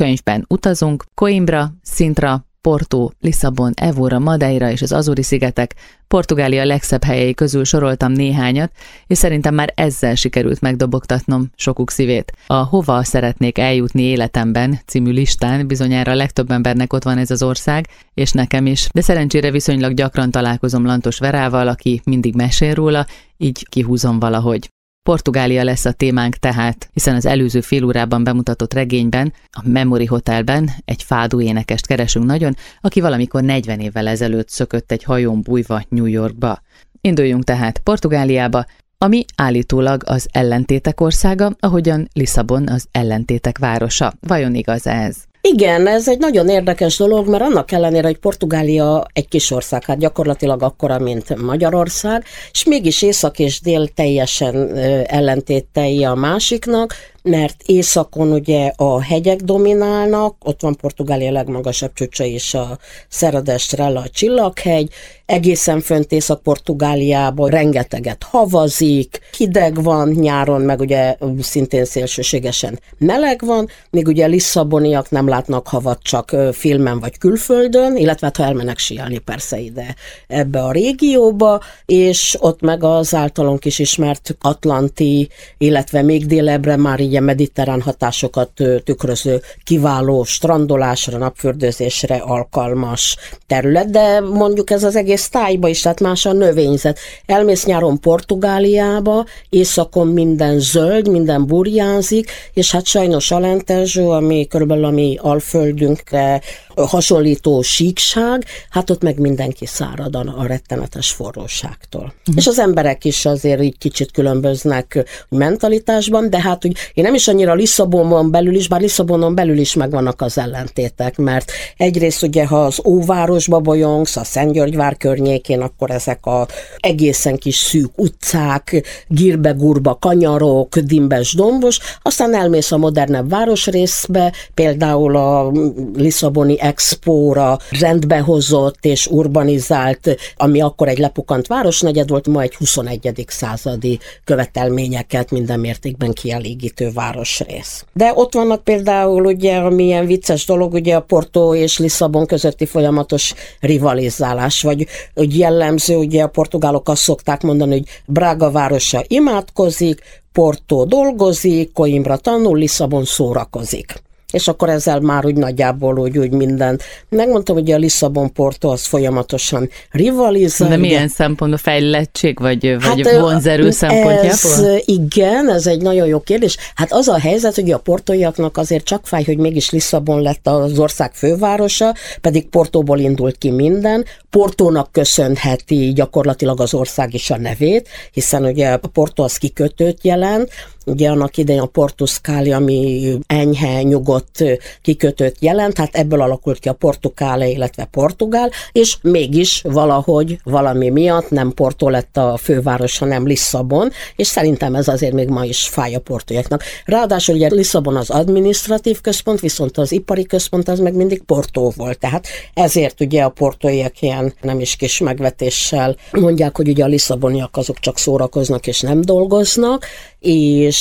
könyvben utazunk, Coimbra, Sintra, Porto, Lisszabon, Evora, Madeira és az Azori-szigetek, Portugália legszebb helyei közül soroltam néhányat, és szerintem már ezzel sikerült megdobogtatnom sokuk szívét. A Hova szeretnék eljutni életemben című listán bizonyára a legtöbb embernek ott van ez az ország, és nekem is, de szerencsére viszonylag gyakran találkozom Lantos Verával, aki mindig mesél róla, így kihúzom valahogy. Portugália lesz a témánk tehát, hiszen az előző fél órában bemutatott regényben, a Memory Hotelben egy fádó énekest keresünk nagyon, aki valamikor 40 évvel ezelőtt szökött egy hajón bújva New Yorkba. Induljunk tehát Portugáliába, ami állítólag az ellentétek országa, ahogyan Lisszabon az ellentétek városa. Vajon igaz ez? Igen, ez egy nagyon érdekes dolog, mert annak ellenére, hogy Portugália egy kis ország, hát gyakorlatilag akkora, mint Magyarország, és mégis észak és dél teljesen ellentétei a másiknak, mert északon ugye a hegyek dominálnak, ott van Portugália legmagasabb csúcsa is a Szeradestrella, a Csillaghegy, egészen fönt Észak-Portugáliában rengeteget havazik, hideg van nyáron, meg ugye szintén szélsőségesen meleg van, míg ugye Lisszaboniak nem látnak havat csak filmen vagy külföldön, illetve hát, ha elmennek síelni persze ide ebbe a régióba, és ott meg az általunk is ismert Atlanti, illetve még délebbre már a mediterrán hatásokat tükröző kiváló strandolásra, napfürdőzésre alkalmas terület, de mondjuk ez az egész tájba is, tehát más a növényzet. Elmész nyáron Portugáliába, északon minden zöld, minden burjánzik, és hát sajnos Alentezső, ami körülbelül a mi alföldünkre hasonlító síkság, hát ott meg mindenki szárad a rettenetes forróságtól. Uh-huh. És az emberek is azért így kicsit különböznek mentalitásban, de hát úgy én nem is annyira Lisszabonban belül is, bár Lisszabonon belül is megvannak az ellentétek, mert egyrészt ugye, ha az óvárosba bolyongsz, a Szentgyörgyvár környékén, akkor ezek a egészen kis szűk utcák, gírbe-gurba kanyarok, dimbes dombos, aztán elmész a modernebb városrészbe, például a Lisszaboni expóra rendbehozott és urbanizált, ami akkor egy lepukant városnegyed volt, ma egy 21. századi követelményeket minden mértékben kielégítő városrész. De ott vannak például ugye, ami ilyen vicces dolog, ugye a Porto és Lisszabon közötti folyamatos rivalizálás, vagy hogy jellemző, ugye a portugálok azt szokták mondani, hogy Braga városa imádkozik, Porto dolgozik, Coimbra tanul, Lisszabon szórakozik és akkor ezzel már úgy nagyjából úgy, úgy minden. Megmondtam, hogy a Lisszabon Porto az folyamatosan rivalizál. De milyen szempontból fejlettség, vagy, vagy hát, vonzerő szempontjából? Ez, igen, ez egy nagyon jó kérdés. Hát az a helyzet, hogy a portóiaknak azért csak fáj, hogy mégis Lisszabon lett az ország fővárosa, pedig Portóból indult ki minden. Portónak köszönheti gyakorlatilag az ország is a nevét, hiszen ugye a Porto az kikötőt jelent, ugye annak idején a Portuszkáli, ami enyhe, nyugodt kikötőt jelent, hát ebből alakult ki a Portugále, illetve Portugál, és mégis valahogy valami miatt nem Porto lett a főváros, hanem Lisszabon, és szerintem ez azért még ma is fáj a portóiaknak. Ráadásul ugye Lisszabon az administratív központ, viszont az ipari központ az meg mindig Portó volt, tehát ezért ugye a portóiak ilyen nem is kis megvetéssel mondják, hogy ugye a Lisszaboniak azok csak szórakoznak és nem dolgoznak, és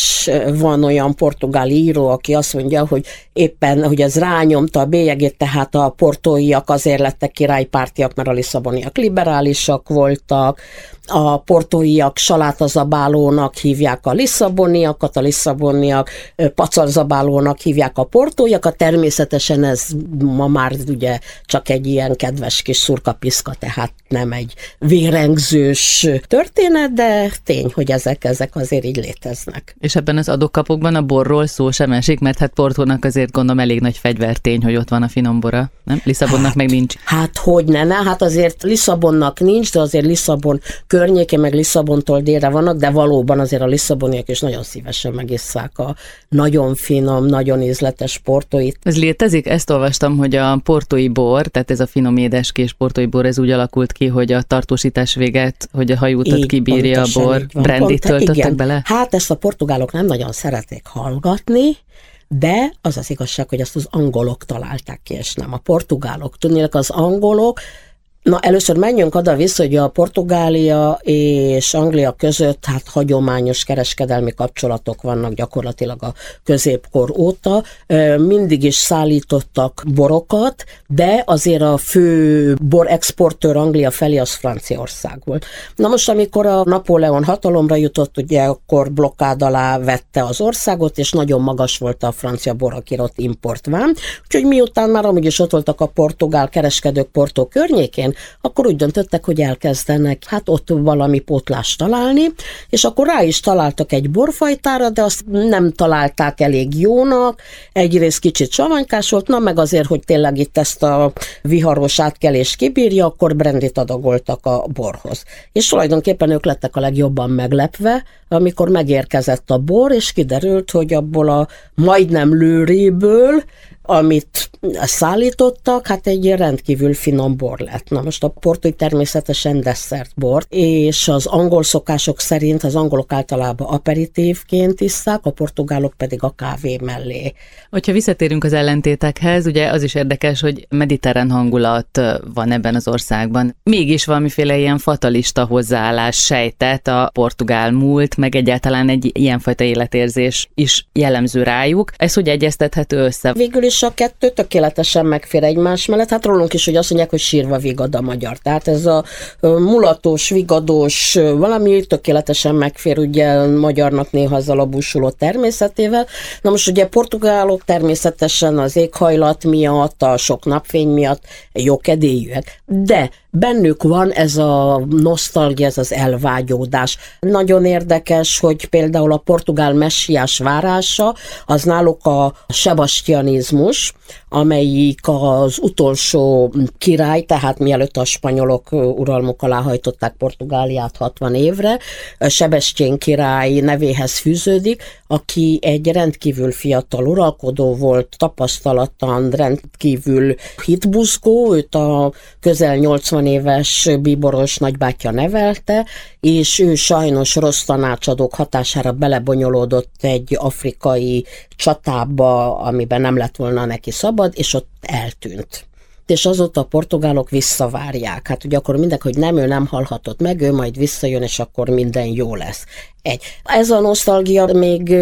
van olyan portugál író, aki azt mondja, hogy éppen, hogy ez rányomta a bélyegét, tehát a portóiak azért lettek királypártiak, mert a lisszaboniak liberálisak voltak, a portóiak salátazabálónak hívják a lisszaboniakat, a lisszaboniak pacalzabálónak hívják a portóiakat, természetesen ez ma már ugye csak egy ilyen kedves kis szurkapiszka, tehát nem egy vérengzős történet, de tény, hogy ezek, ezek azért így léteznek. És ebben az adókapokban a borról szó sem esik, mert hát Portónak azért gondolom elég nagy fegyvertény, hogy ott van a finombora, nem? Lisszabonnak hát, meg nincs. Hát hogy ne, ne, hát azért Lisszabonnak nincs, de azért Lisszabon környéke, meg Lisszabontól délre vannak, de valóban azért a Lisszaboniak is nagyon szívesen megisszák a nagyon finom, nagyon ízletes portóit. Ez létezik? Ezt olvastam, hogy a portói bor, tehát ez a finom édeskés portói bor, ez úgy alakult ki, hogy a tartósítás véget, hogy a hajótat kibírja a bor, brandit töltöttek igen. bele? Hát ezt a portugálok nem nagyon szeretik hallgatni, de az az igazság, hogy ezt az angolok találták ki, és nem a portugálok. Tudnék, az angolok Na, először menjünk oda-vissza, hogy a Portugália és Anglia között hát hagyományos kereskedelmi kapcsolatok vannak gyakorlatilag a középkor óta. Mindig is szállítottak borokat, de azért a fő bor exportőr Anglia felé az Franciaország volt. Na most, amikor a Napóleon hatalomra jutott, ugye akkor blokkád alá vette az országot, és nagyon magas volt a francia borakirott importvám, úgyhogy miután már amúgy is ott voltak a portugál kereskedők Portó környékén, akkor úgy döntöttek, hogy elkezdenek hát ott valami pótlást találni, és akkor rá is találtak egy borfajtára, de azt nem találták elég jónak, egyrészt kicsit savanykás volt, na meg azért, hogy tényleg itt ezt a viharos átkelést kibírja, akkor brandit adagoltak a borhoz. És tulajdonképpen ők lettek a legjobban meglepve, amikor megérkezett a bor, és kiderült, hogy abból a majdnem lőréből amit szállítottak, hát egy rendkívül finom bor lett. Na most a portúj természetesen bor, és az angol szokások szerint az angolok általában aperitívként isszák, a portugálok pedig a kávé mellé. Hogyha visszatérünk az ellentétekhez, ugye az is érdekes, hogy mediterrán hangulat van ebben az országban. Mégis valamiféle ilyen fatalista hozzáállás sejtett a portugál múlt, meg egyáltalán egy ilyenfajta életérzés is jellemző rájuk. Ez hogy egyeztethető össze? Végül is és a kettő tökéletesen megfér egymás mellett. Hát rólunk is, hogy azt mondják, hogy sírva vigad a magyar. Tehát ez a mulatos, vigados, valami tökéletesen megfér ugye magyarnak néha azzal a busuló természetével. Na most ugye portugálok természetesen az éghajlat miatt, a sok napfény miatt jókedélyűek. De bennük van ez a nosztalgia, ez az elvágyódás. Nagyon érdekes, hogy például a portugál messiás várása, az náluk a sebastianizmus, amelyik az utolsó király, tehát mielőtt a spanyolok uralmuk alá hajtották Portugáliát 60 évre, Sebestyén király nevéhez fűződik, aki egy rendkívül fiatal uralkodó volt, tapasztalatlan, rendkívül hitbuzgó, őt a közel 80 éves bíboros nagybátyja nevelte, és ő sajnos rossz tanácsadók hatására belebonyolódott egy afrikai csatába, amiben nem lett volna neki szabad, és ott eltűnt és azóta a portugálok visszavárják. Hát ugye akkor mindenki, hogy nem, ő nem halhatott meg, ő majd visszajön, és akkor minden jó lesz. Egy. Ez a nosztalgia még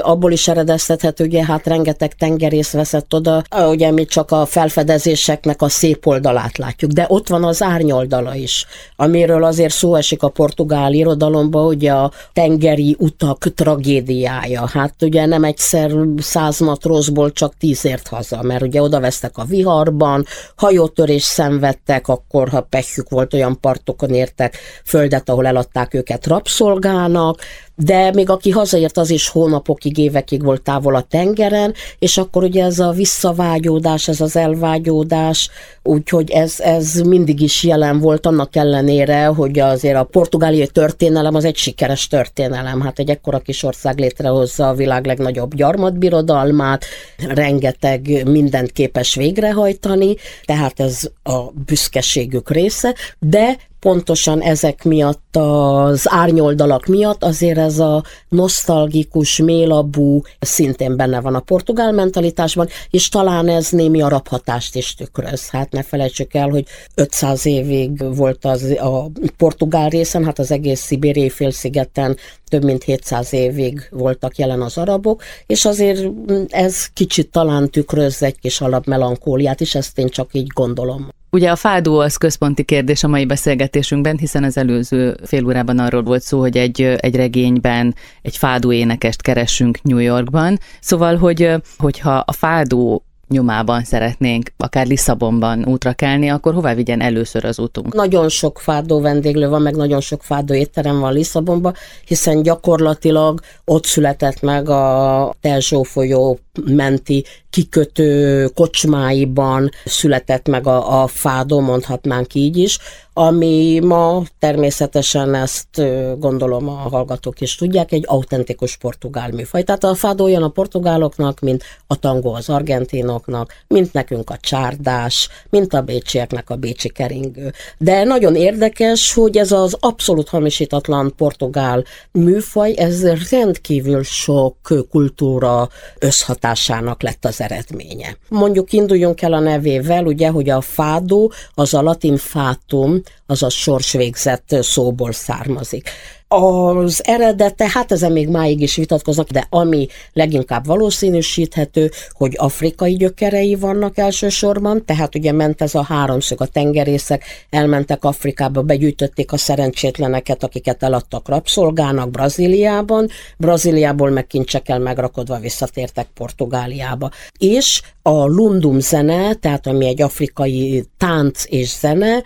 abból is eredeztethető, ugye hát rengeteg tengerész veszett oda, ugye mi csak a felfedezéseknek a szép oldalát látjuk, de ott van az árnyoldala is, amiről azért szó esik a portugál irodalomban, ugye a tengeri utak tragédiája. Hát ugye nem egyszer száz matrózból csak tízért haza, mert ugye oda vesztek a viharban, hajótörés szenvedtek, akkor ha pehjük volt, olyan partokon értek földet, ahol eladták őket rabszolgának, de még aki hazaért, az is hónapokig, évekig volt távol a tengeren, és akkor ugye ez a visszavágyódás, ez az elvágyódás, úgyhogy ez, ez mindig is jelen volt, annak ellenére, hogy azért a portugáliai történelem az egy sikeres történelem. Hát egy ekkora kis ország létrehozza a világ legnagyobb gyarmatbirodalmát, rengeteg mindent képes végrehajtani, tehát ez a büszkeségük része, de pontosan ezek miatt, az árnyoldalak miatt azért ez a nosztalgikus, mélabú szintén benne van a portugál mentalitásban, és talán ez némi arab hatást is tükröz. Hát ne felejtsük el, hogy 500 évig volt az a portugál részen, hát az egész szibériai félszigeten több mint 700 évig voltak jelen az arabok, és azért ez kicsit talán tükröz egy kis alapmelankóliát is, ezt én csak így gondolom. Ugye a fádó az központi kérdés a mai beszélgetésünkben, hiszen az előző fél órában arról volt szó, hogy egy, egy regényben egy fádó énekest keresünk New Yorkban. Szóval, hogy hogyha a fádó nyomában szeretnénk akár Lisszabonban útra kelni, akkor hová vigyen először az útunk? Nagyon sok fádó vendéglő van, meg nagyon sok fádó étterem van Lisszabonban, hiszen gyakorlatilag ott született meg a Telzsó folyó menti kikötő kocsmáiban született meg a, a fádó, mondhatnánk így is, ami ma természetesen ezt gondolom a hallgatók is tudják, egy autentikus portugál műfaj. Tehát a fádó olyan a portugáloknak, mint a tangó az argentinok, lisszabonoknak, mint nekünk a csárdás, mint a bécsieknek a bécsi keringő. De nagyon érdekes, hogy ez az abszolút hamisítatlan portugál műfaj, ez rendkívül sok kultúra összhatásának lett az eredménye. Mondjuk induljunk el a nevével, ugye, hogy a fádó az a latin fátum, az a sorsvégzett szóból származik. Az eredete, hát ezen még máig is vitatkoznak, de ami leginkább valószínűsíthető, hogy afrikai gyökerei vannak elsősorban, tehát ugye ment ez a háromszög, a tengerészek elmentek Afrikába, begyűjtötték a szerencsétleneket, akiket eladtak rabszolgának Brazíliában, Brazíliából meg kincsekkel megrakodva visszatértek Portugáliába. És a lundum zene, tehát ami egy afrikai tánc és zene,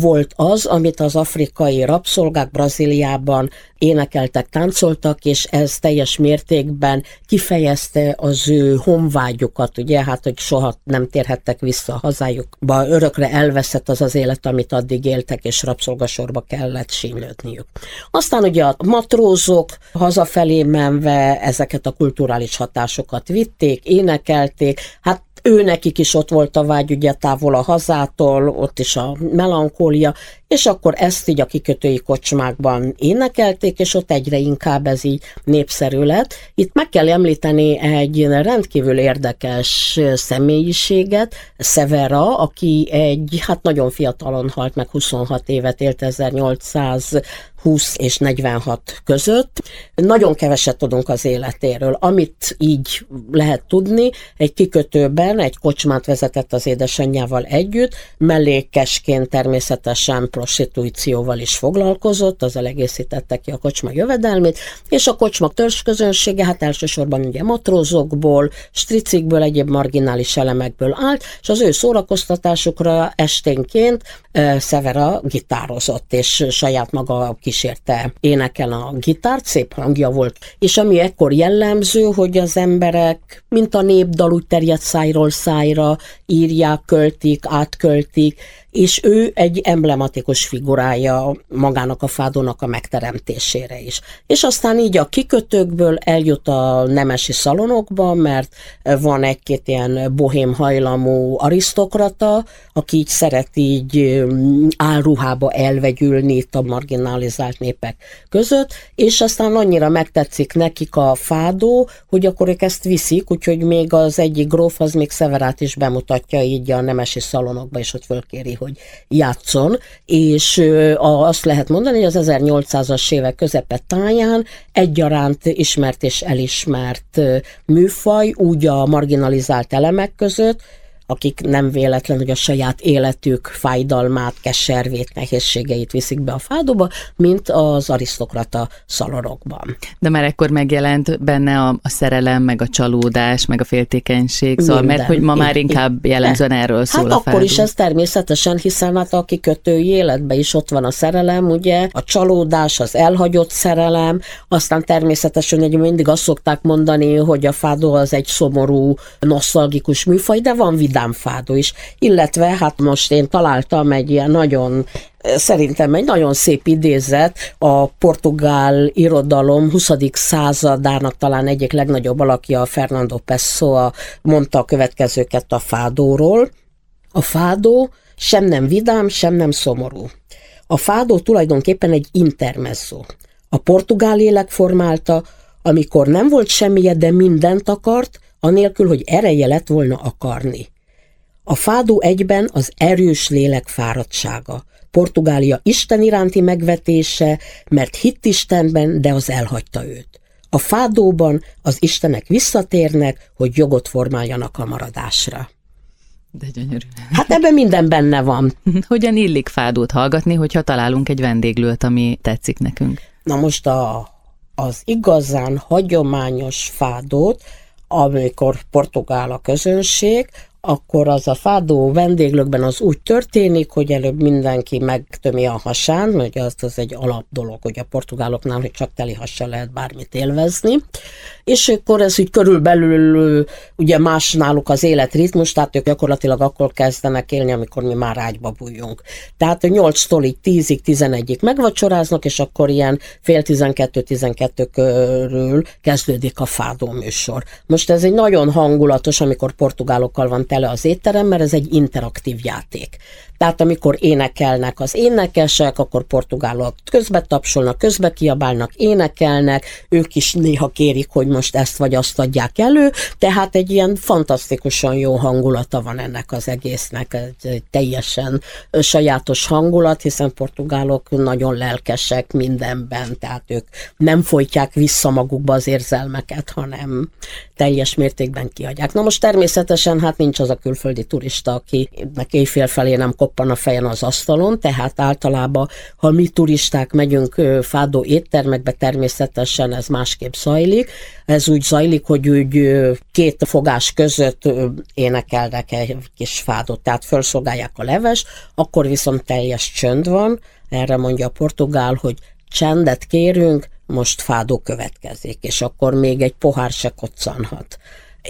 volt az, amit az afrikai rabszolgák Brazíliában énekeltek, táncoltak, és ez teljes mértékben kifejezte az ő honvágyukat, ugye, hát, hogy soha nem térhettek vissza a hazájukba, örökre elveszett az az élet, amit addig éltek, és rabszolgasorba kellett sínlődniük. Aztán ugye a matrózok hazafelé menve ezeket a kulturális hatásokat vitték, énekelték, hát ő nekik is ott volt a vágy, ugye távol a hazától, ott is a melankólia, és akkor ezt így a kikötői kocsmákban énekelték, és ott egyre inkább ez így népszerű lett. Itt meg kell említeni egy rendkívül érdekes személyiséget, Severa, aki egy, hát nagyon fiatalon halt meg, 26 évet élt 1800 20 és 46 között. Nagyon keveset tudunk az életéről. Amit így lehet tudni, egy kikötőben egy kocsmát vezetett az édesanyjával együtt, mellékesként természetesen prostitúcióval is foglalkozott, az egészítette ki a kocsma jövedelmét, és a kocsma közönsége, hát elsősorban ugye matrózokból, stricikből, egyéb marginális elemekből állt, és az ő szórakoztatásukra esténként uh, Severa gitározott, és saját maga kísérte énekel a gitárt, szép hangja volt. És ami ekkor jellemző, hogy az emberek, mint a népdal úgy terjed szájról szájra, írják, költik, átköltik, és ő egy emblematikus figurája magának a fádónak a megteremtésére is. És aztán így a kikötőkből eljut a nemesi szalonokba, mert van egy-két ilyen bohém hajlamú arisztokrata, aki így szeret így álruhába elvegyülni itt a marginalizált népek között, és aztán annyira megtetszik nekik a fádó, hogy akkor ők ezt viszik, úgyhogy még az egyik gróf az még Szeverát is bemutatja így a nemesi szalonokba, és ott fölkéri, hogy játszon, és azt lehet mondani, hogy az 1800-as évek közepe táján egyaránt ismert és elismert műfaj, úgy a marginalizált elemek között, akik nem véletlen, hogy a saját életük fájdalmát, keservét, nehézségeit viszik be a fádóba, mint az arisztokrata szalonokban. De már ekkor megjelent benne a, a szerelem, meg a csalódás, meg a féltékenység, szóval Minden. mert hogy ma már inkább jellemzően erről szól hát a akkor is ez természetesen, hiszen hát a kikötői életben is ott van a szerelem, ugye, a csalódás, az elhagyott szerelem, aztán természetesen hogy mindig azt szokták mondani, hogy a fádó az egy szomorú, nosztalgikus műfaj, de van vidám vidámfádó is, illetve hát most én találtam egy ilyen nagyon szerintem egy nagyon szép idézet a portugál irodalom 20. századának talán egyik legnagyobb alakja, Fernando Pessoa mondta a következőket a fádóról. A fádó sem nem vidám, sem nem szomorú. A fádó tulajdonképpen egy intermezzo. A portugál lélek formálta, amikor nem volt semmije, de mindent akart, anélkül, hogy ereje lett volna akarni. A fádó egyben az erős lélek fáradtsága, Portugália Isten iránti megvetése, mert hitt Istenben, de az elhagyta őt. A fádóban az istenek visszatérnek, hogy jogot formáljanak a maradásra. De gyönyörű. Hát ebben minden benne van. Hogyan illik fádót hallgatni, hogyha találunk egy vendéglőt, ami tetszik nekünk? Na most a, az igazán hagyományos fádót, amikor portugál a közönség, akkor az a fádó vendéglőkben az úgy történik, hogy előbb mindenki megtömi a hasán, hogy az, az egy alap dolog, hogy a portugáloknál, hogy csak teli hassal lehet bármit élvezni, és akkor ez úgy körülbelül ugye más náluk az életritmus, tehát ők gyakorlatilag akkor kezdenek élni, amikor mi már ágyba bújjunk. Tehát 8-tól így 10-ig, 11-ig megvacsoráznak, és akkor ilyen fél 12-12 körül kezdődik a fádó műsor. Most ez egy nagyon hangulatos, amikor portugálokkal van tele az étterem, mert ez egy interaktív játék. Tehát amikor énekelnek az énekesek, akkor portugálok közbe tapsolnak, közbe kiabálnak, énekelnek, ők is néha kérik, hogy most ezt vagy azt adják elő, tehát egy ilyen fantasztikusan jó hangulata van ennek az egésznek, egy teljesen sajátos hangulat, hiszen portugálok nagyon lelkesek mindenben, tehát ők nem folytják vissza magukba az érzelmeket, hanem teljes mértékben kiadják. Na most természetesen hát nincs az a külföldi turista, akinek éjfél felé nem koppan a fejen az asztalon, tehát általában, ha mi turisták megyünk fádó éttermekbe, természetesen ez másképp zajlik. Ez úgy zajlik, hogy úgy két fogás között énekelnek egy kis fádot, tehát felszolgálják a leves, akkor viszont teljes csönd van, erre mondja a portugál, hogy csendet kérünk, most fádó következik, és akkor még egy pohár se koccanhat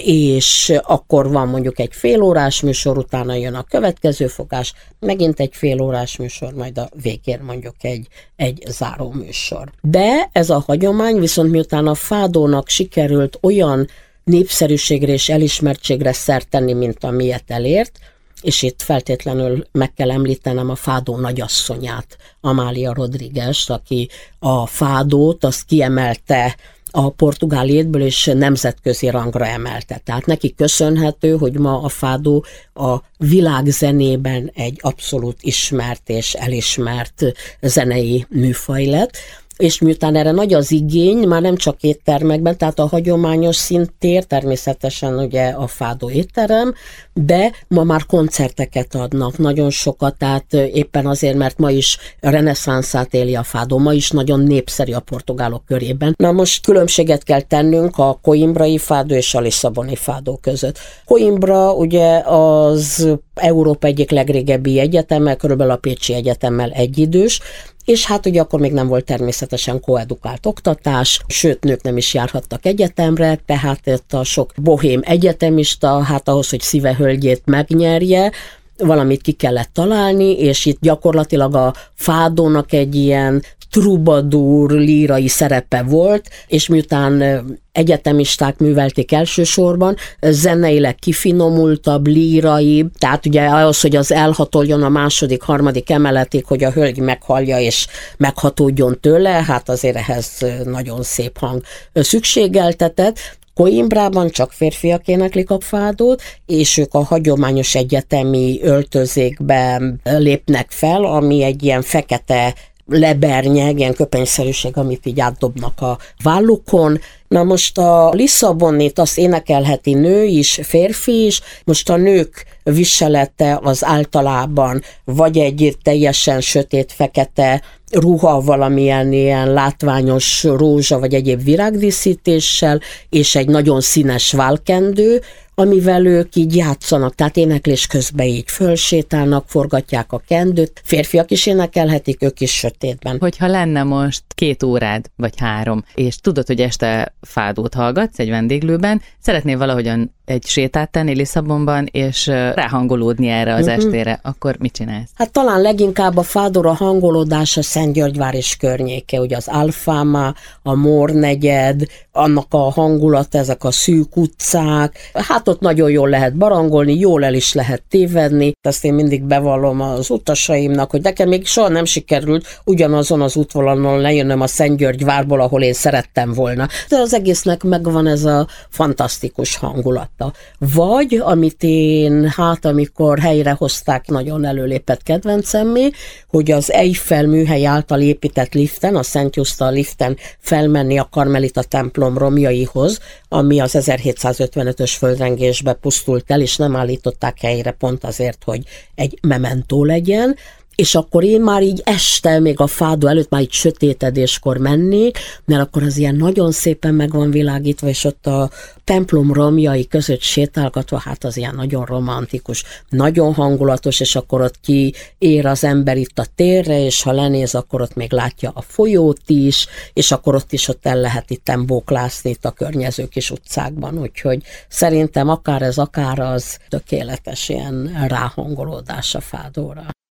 és akkor van mondjuk egy félórás műsor, utána jön a következő fogás, megint egy félórás műsor, majd a végén mondjuk egy, egy záró műsor. De ez a hagyomány viszont miután a fádónak sikerült olyan népszerűségre és elismertségre szert tenni, mint amilyet elért, és itt feltétlenül meg kell említenem a Fádó nagyasszonyát, Amália Rodriguez, aki a Fádót azt kiemelte a portugál létből és nemzetközi rangra emelte. Tehát neki köszönhető, hogy ma a fádó a világzenében egy abszolút ismert és elismert zenei műfaj lett és miután erre nagy az igény, már nem csak éttermekben, tehát a hagyományos szintér, természetesen ugye a fádó étterem, de ma már koncerteket adnak, nagyon sokat, tehát éppen azért, mert ma is a reneszánszát éli a fádó, ma is nagyon népszerű a portugálok körében. Na most különbséget kell tennünk a koimbrai fádó és a lisszaboni fádó között. Coimbra ugye az Európa egyik legrégebbi egyeteme, körülbelül a Pécsi Egyetemmel egyidős, és hát ugye akkor még nem volt természetesen koedukált oktatás, sőt nők nem is járhattak egyetemre, tehát itt a sok bohém egyetemista, hát ahhoz, hogy szíve hölgyét megnyerje, valamit ki kellett találni, és itt gyakorlatilag a fádónak egy ilyen trubadur lírai szerepe volt, és miután egyetemisták művelték elsősorban, zeneileg kifinomultabb, lírai, tehát ugye az, hogy az elhatoljon a második, harmadik emeletig, hogy a hölgy meghallja és meghatódjon tőle, hát azért ehhez nagyon szép hang szükségeltetett, Coimbrában csak férfiak éneklik a fádót, és ők a hagyományos egyetemi öltözékben lépnek fel, ami egy ilyen fekete lebernyeg, ilyen köpenyszerűség, amit így átdobnak a vállukon. Na most a Lisszabonét azt énekelheti nő is, férfi is, most a nők viselete az általában vagy egy teljesen sötét, fekete ruha valamilyen ilyen látványos rózsa vagy egyéb virágdíszítéssel, és egy nagyon színes válkendő, amivel ők így játszanak, tehát éneklés közben így fölsétálnak, forgatják a kendőt. Férfiak is énekelhetik, ők is sötétben. Hogyha lenne most két órád, vagy három, és tudod, hogy este fádót hallgatsz egy vendéglőben, szeretnél valahogyan egy sétát tenni Lisszabonban, és ráhangolódni erre az uh-huh. estére, akkor mit csinálsz? Hát talán leginkább a fádóra hangolódás a Szentgyörgyvár és környéke, ugye az Alfáma, a Mór negyed, annak a hangulat, ezek a szűk utcák, hát ott nagyon jól lehet barangolni, jól el is lehet tévedni. Ezt én mindig bevallom az utasaimnak, hogy nekem még soha nem sikerült ugyanazon az útvonalon lejönnöm a Szentgyörgyvárból, ahol én szerettem volna. De az egésznek megvan ez a fantasztikus hangulat látta. Vagy, amit én, hát amikor helyrehozták, nagyon előlépett kedvencemmé, hogy az Eiffel műhely által épített liften, a Szent Justa liften felmenni a Karmelita templom romjaihoz, ami az 1755-ös földrengésbe pusztult el, és nem állították helyre pont azért, hogy egy mementó legyen, és akkor én már így este, még a fádó előtt, már így sötétedéskor mennék, mert akkor az ilyen nagyon szépen meg van világítva, és ott a templom romjai között sétálgatva, hát az ilyen nagyon romantikus, nagyon hangulatos, és akkor ott ki ér az ember itt a térre, és ha lenéz, akkor ott még látja a folyót is, és akkor ott is ott el lehet itt bóklászni itt a környező kis utcákban, úgyhogy szerintem akár ez, akár az tökéletes ilyen ráhangolódás a fádóra.